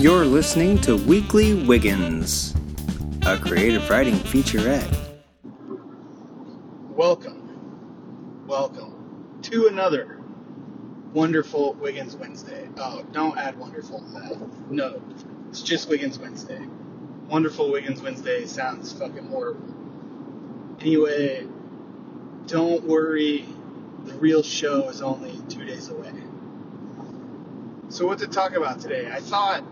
You're listening to Weekly Wiggins, a Creative Riding featurette. Welcome, welcome to another wonderful Wiggins Wednesday. Oh, don't add wonderful to that. No, it's just Wiggins Wednesday. Wonderful Wiggins Wednesday sounds fucking horrible. Anyway, don't worry, the real show is only two days away. So, what to talk about today? I thought,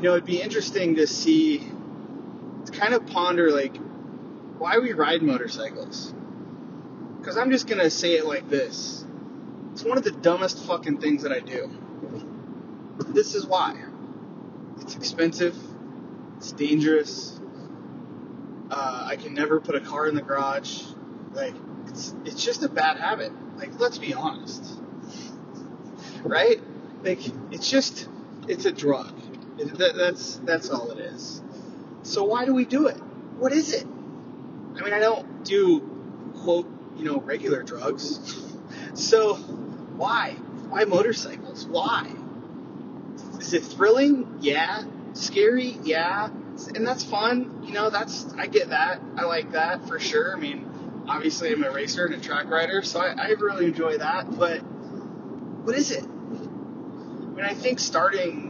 you know, it'd be interesting to see, to kind of ponder, like, why we ride motorcycles. Because I'm just going to say it like this it's one of the dumbest fucking things that I do. This is why. It's expensive, it's dangerous, uh, I can never put a car in the garage. Like, it's, it's just a bad habit. Like, let's be honest. Right? Like, it's just, it's a drug. That, that's, that's all it is. So why do we do it? What is it? I mean, I don't do, quote, you know, regular drugs. So, why? Why motorcycles? Why? Is it thrilling? Yeah. Scary? Yeah. And that's fun. You know, that's, I get that. I like that for sure. I mean, obviously I'm a racer and a track rider, so I, I really enjoy that. But what is it? I mean, I think starting,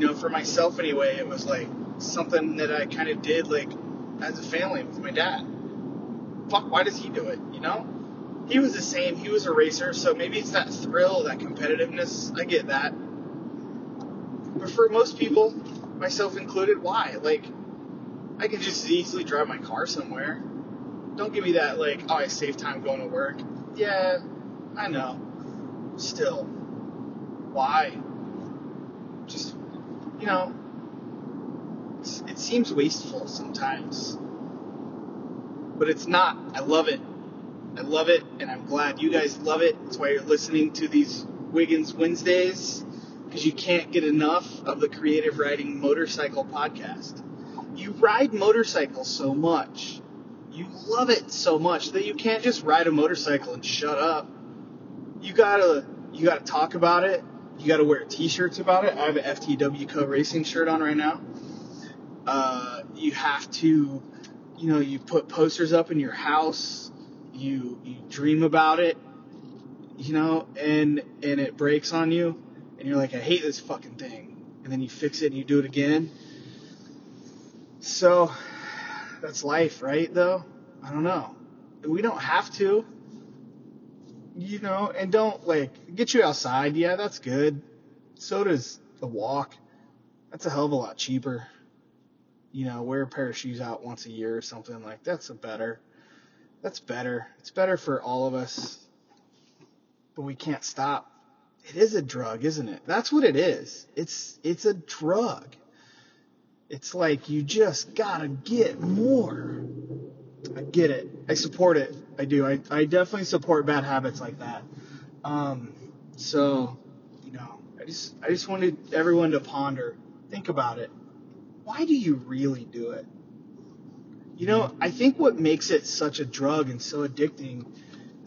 you know, for myself anyway, it was like something that I kind of did like as a family with my dad. Fuck, why does he do it? You know? He was the same. He was a racer, so maybe it's that thrill, that competitiveness. I get that. But for most people, myself included, why? Like, I can just easily drive my car somewhere. Don't give me that, like, oh, I save time going to work. Yeah, I know. Still, why? Just, you know, it seems wasteful sometimes. But it's not. I love it. I love it, and I'm glad you guys love it. That's why you're listening to these Wiggins Wednesdays, because you can't get enough of the Creative Riding Motorcycle Podcast. You ride motorcycles so much, you love it so much that you can't just ride a motorcycle and shut up. You gotta, you gotta talk about it. You gotta wear t-shirts about it. I have an FTW Co Racing shirt on right now. Uh, you have to, you know, you put posters up in your house. You you dream about it, you know, and and it breaks on you, and you're like, I hate this fucking thing, and then you fix it and you do it again. So that's life, right? Though I don't know. We don't have to, you know, and don't like get you outside. Yeah, that's good. So does the walk. That's a hell of a lot cheaper. You know, wear a pair of shoes out once a year or something like that's a better. That's better. It's better for all of us. But we can't stop. It is a drug, isn't it? That's what it is. It's it's a drug. It's like you just gotta get more. I get it. I support it. I do. I, I definitely support bad habits like that. Um, so, you know, I just I just wanted everyone to ponder, think about it. Why do you really do it? You know, I think what makes it such a drug and so addicting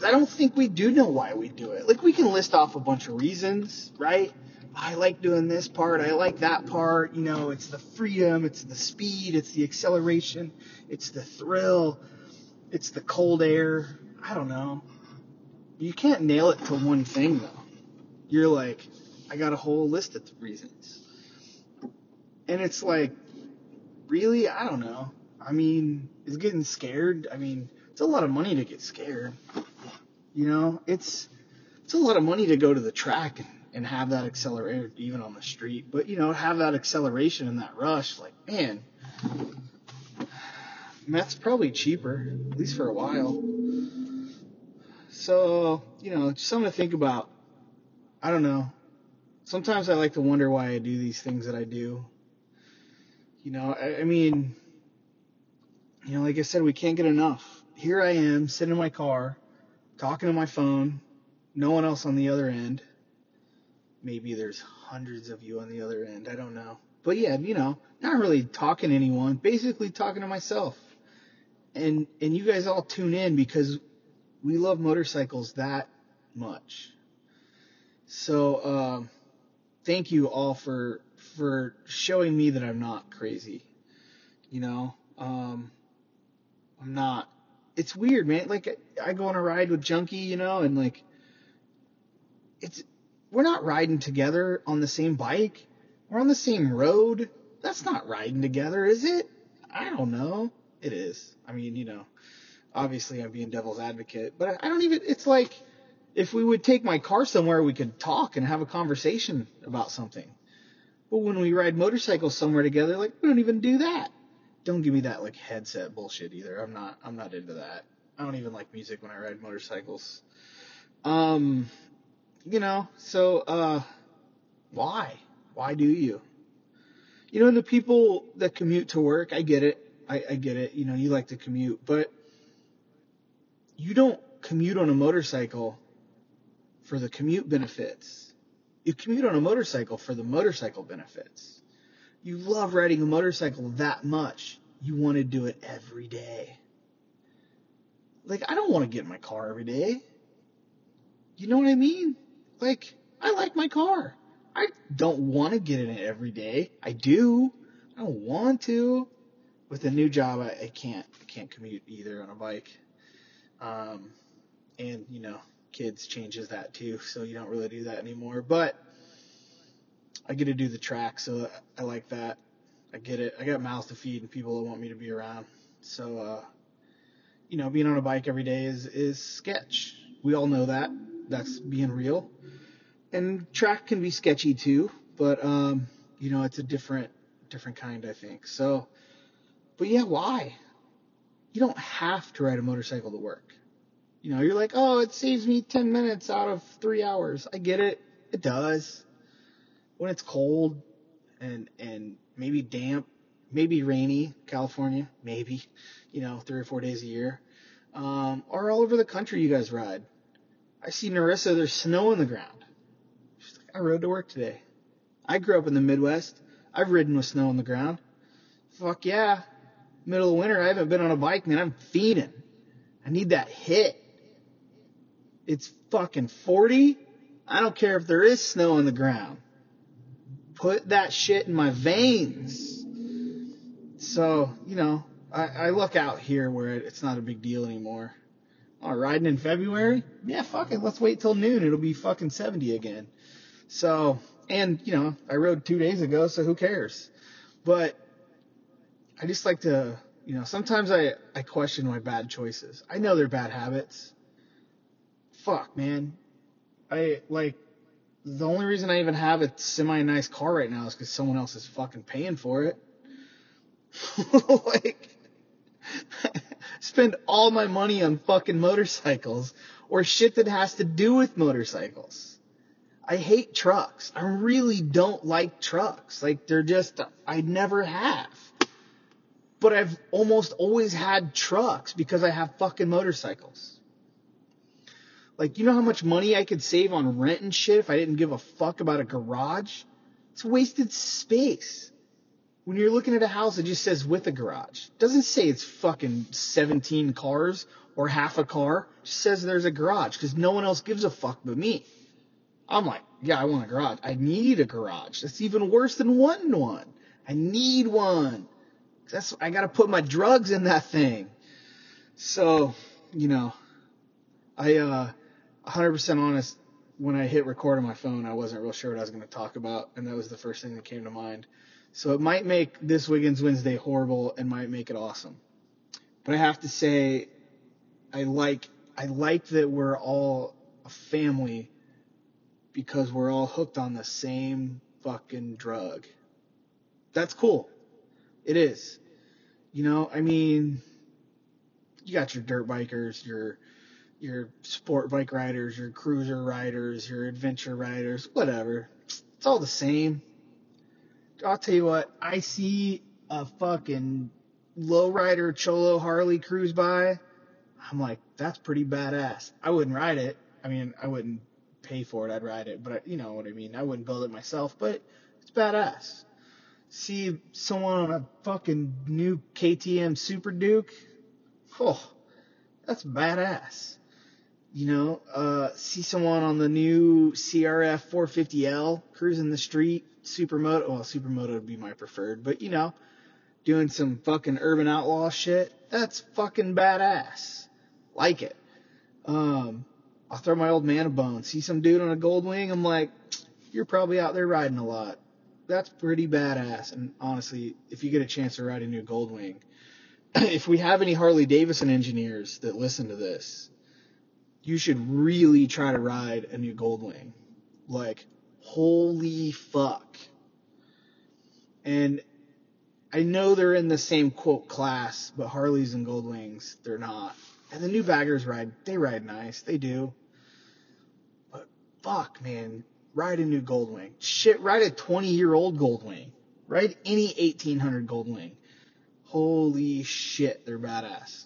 I don't think we do know why we do it. Like we can list off a bunch of reasons, right? I like doing this part, I like that part, you know, it's the freedom, it's the speed, it's the acceleration, it's the thrill, it's the cold air. I don't know. You can't nail it to one thing though. You're like, I got a whole list of reasons. And it's like, really? I don't know. I mean, is getting scared? I mean, it's a lot of money to get scared. You know, it's it's a lot of money to go to the track and, and have that accelerator even on the street. But you know, have that acceleration and that rush, like man, meth's probably cheaper, at least for a while. So, you know, just something to think about. I don't know. Sometimes I like to wonder why I do these things that I do. You know, I, I mean, you know, like I said, we can't get enough. Here I am, sitting in my car, talking to my phone, no one else on the other end. Maybe there's hundreds of you on the other end, I don't know. But yeah, you know, not really talking to anyone, basically talking to myself. And and you guys all tune in because we love motorcycles that much. So um, thank you all for for showing me that I'm not crazy. You know, um, I'm not. It's weird, man. Like I go on a ride with Junkie, you know, and like it's we're not riding together on the same bike. We're on the same road. That's not riding together, is it? I don't know. It is. I mean, you know, obviously I'm being devil's advocate, but I don't even. It's like if we would take my car somewhere, we could talk and have a conversation about something. But when we ride motorcycles somewhere together, like we don't even do that. Don't give me that like headset bullshit either. I'm not. I'm not into that. I don't even like music when I ride motorcycles. Um, you know, so uh, why? Why do you? You know, the people that commute to work, I get it. I, I get it. You know, you like to commute, but you don't commute on a motorcycle for the commute benefits. You commute on a motorcycle for the motorcycle benefits. You love riding a motorcycle that much. You want to do it every day. Like, I don't want to get in my car every day. You know what I mean? Like, I like my car. I don't want to get in it every day. I do. I don't want to. With a new job, I, I can't. I can't commute either on a bike. Um, and you know, kids changes that too, so you don't really do that anymore. But I get to do the track, so I like that. I get it. I got mouths to feed and people that want me to be around. So, uh, you know, being on a bike every day is is sketch. We all know that. That's being real. And track can be sketchy too, but um, you know, it's a different different kind, I think. So, but yeah, why? You don't have to ride a motorcycle to work. You know, you're like, oh, it saves me 10 minutes out of three hours. I get it. It does. When it's cold and, and maybe damp, maybe rainy, California, maybe, you know, three or four days a year. Um, or all over the country you guys ride. I see Narissa, there's snow on the ground. She's like, I rode to work today. I grew up in the Midwest. I've ridden with snow on the ground. Fuck yeah. Middle of winter, I haven't been on a bike, man. I'm fiending. I need that hit. It's fucking 40. I don't care if there is snow on the ground. Put that shit in my veins. So, you know, I, I look out here where it's not a big deal anymore. Oh, riding in February? Yeah, fuck it. Let's wait till noon. It'll be fucking 70 again. So, and, you know, I rode two days ago, so who cares? But I just like to, you know, sometimes I, I question my bad choices. I know they're bad habits fuck, man. I like the only reason I even have a semi nice car right now is because someone else is fucking paying for it. like, spend all my money on fucking motorcycles or shit that has to do with motorcycles. I hate trucks. I really don't like trucks. Like, they're just, I never have. But I've almost always had trucks because I have fucking motorcycles. Like, you know how much money I could save on rent and shit if I didn't give a fuck about a garage? It's wasted space. When you're looking at a house, it just says with a garage. It doesn't say it's fucking 17 cars or half a car. It just says there's a garage because no one else gives a fuck but me. I'm like, yeah, I want a garage. I need a garage. That's even worse than wanting one. I need one. That's I gotta put my drugs in that thing. So, you know, I uh 100% honest, when I hit record on my phone, I wasn't real sure what I was going to talk about, and that was the first thing that came to mind. So it might make this Wiggins Wednesday horrible and might make it awesome. But I have to say, I like I like that we're all a family because we're all hooked on the same fucking drug. That's cool. It is. You know, I mean, you got your dirt bikers, your your sport bike riders, your cruiser riders, your adventure riders, whatever. It's all the same. I'll tell you what, I see a fucking lowrider Cholo Harley cruise by. I'm like, that's pretty badass. I wouldn't ride it. I mean, I wouldn't pay for it. I'd ride it, but I, you know what I mean. I wouldn't build it myself, but it's badass. See someone on a fucking new KTM Super Duke. Oh, that's badass you know, uh, see someone on the new CRF 450L cruising the street. supermoto. Well, supermoto would be my preferred, but you know, doing some fucking urban outlaw shit. That's fucking badass. Like it. Um, I'll throw my old man a bone. See some dude on a gold wing. I'm like, you're probably out there riding a lot. That's pretty badass. And honestly, if you get a chance to ride a new Goldwing, if we have any Harley Davidson engineers that listen to this, you should really try to ride a new Goldwing. Like, holy fuck. And I know they're in the same quote class, but Harleys and Goldwings, they're not. And the new baggers ride, they ride nice, they do. But fuck, man, ride a new Goldwing. Shit, ride a 20 year old Goldwing. Ride any 1800 Goldwing. Holy shit, they're badass.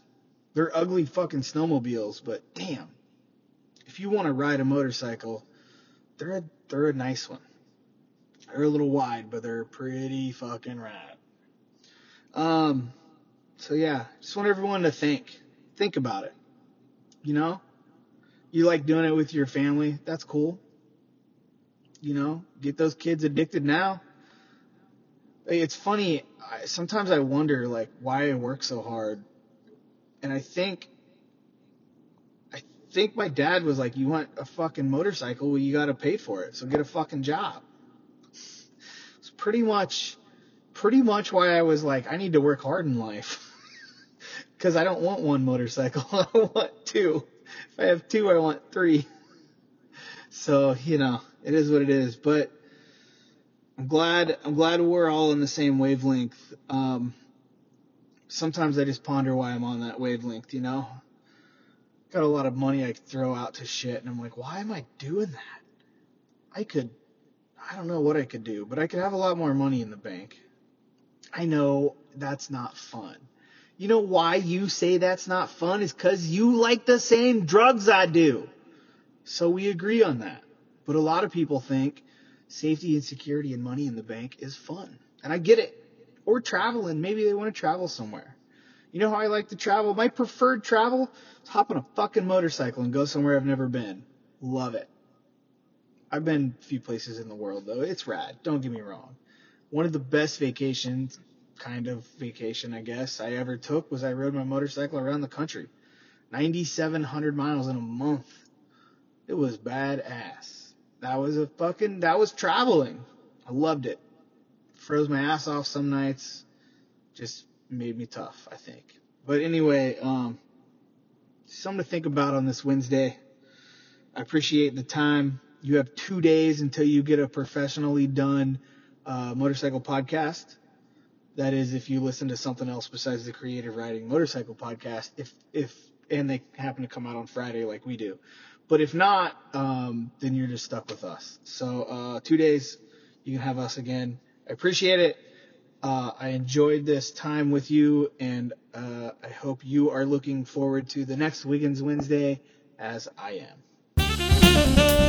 They're ugly fucking snowmobiles, but damn. If you want to ride a motorcycle, they're a, they're a nice one. They're a little wide, but they're pretty fucking rad. Um, so yeah, just want everyone to think, think about it. You know, you like doing it with your family. That's cool. You know, get those kids addicted now. It's funny. I, sometimes I wonder like why I work so hard, and I think, I think my dad was like, "You want a fucking motorcycle? Well, you got to pay for it. So get a fucking job." It's pretty much, pretty much why I was like, I need to work hard in life. Because I don't want one motorcycle. I want two. If I have two, I want three. So, you know, it is what it is. But I'm glad I'm glad we're all in the same wavelength. Um, sometimes I just ponder why I'm on that wavelength, you know? Got a lot of money I throw out to shit and I'm like, why am I doing that? I could I don't know what I could do, but I could have a lot more money in the bank. I know that's not fun. You know why you say that's not fun is cuz you like the same drugs I do. So we agree on that. But a lot of people think safety and security and money in the bank is fun. And I get it. Or traveling. Maybe they want to travel somewhere. You know how I like to travel? My preferred travel is hop on a fucking motorcycle and go somewhere I've never been. Love it. I've been a few places in the world though. It's rad. Don't get me wrong. One of the best vacations, kind of vacation, I guess, I ever took was I rode my motorcycle around the country. 9,700 miles in a month. It was badass. That was a fucking, that was traveling. I loved it. Froze my ass off some nights. Just made me tough, I think. But anyway, um, something to think about on this Wednesday. I appreciate the time. You have two days until you get a professionally done uh, motorcycle podcast. That is, if you listen to something else besides the Creative Riding Motorcycle podcast, if if and they happen to come out on Friday like we do. But if not, um, then you're just stuck with us. So uh, two days, you can have us again. I appreciate it. Uh, I enjoyed this time with you, and uh, I hope you are looking forward to the next Wiggins Wednesday as I am.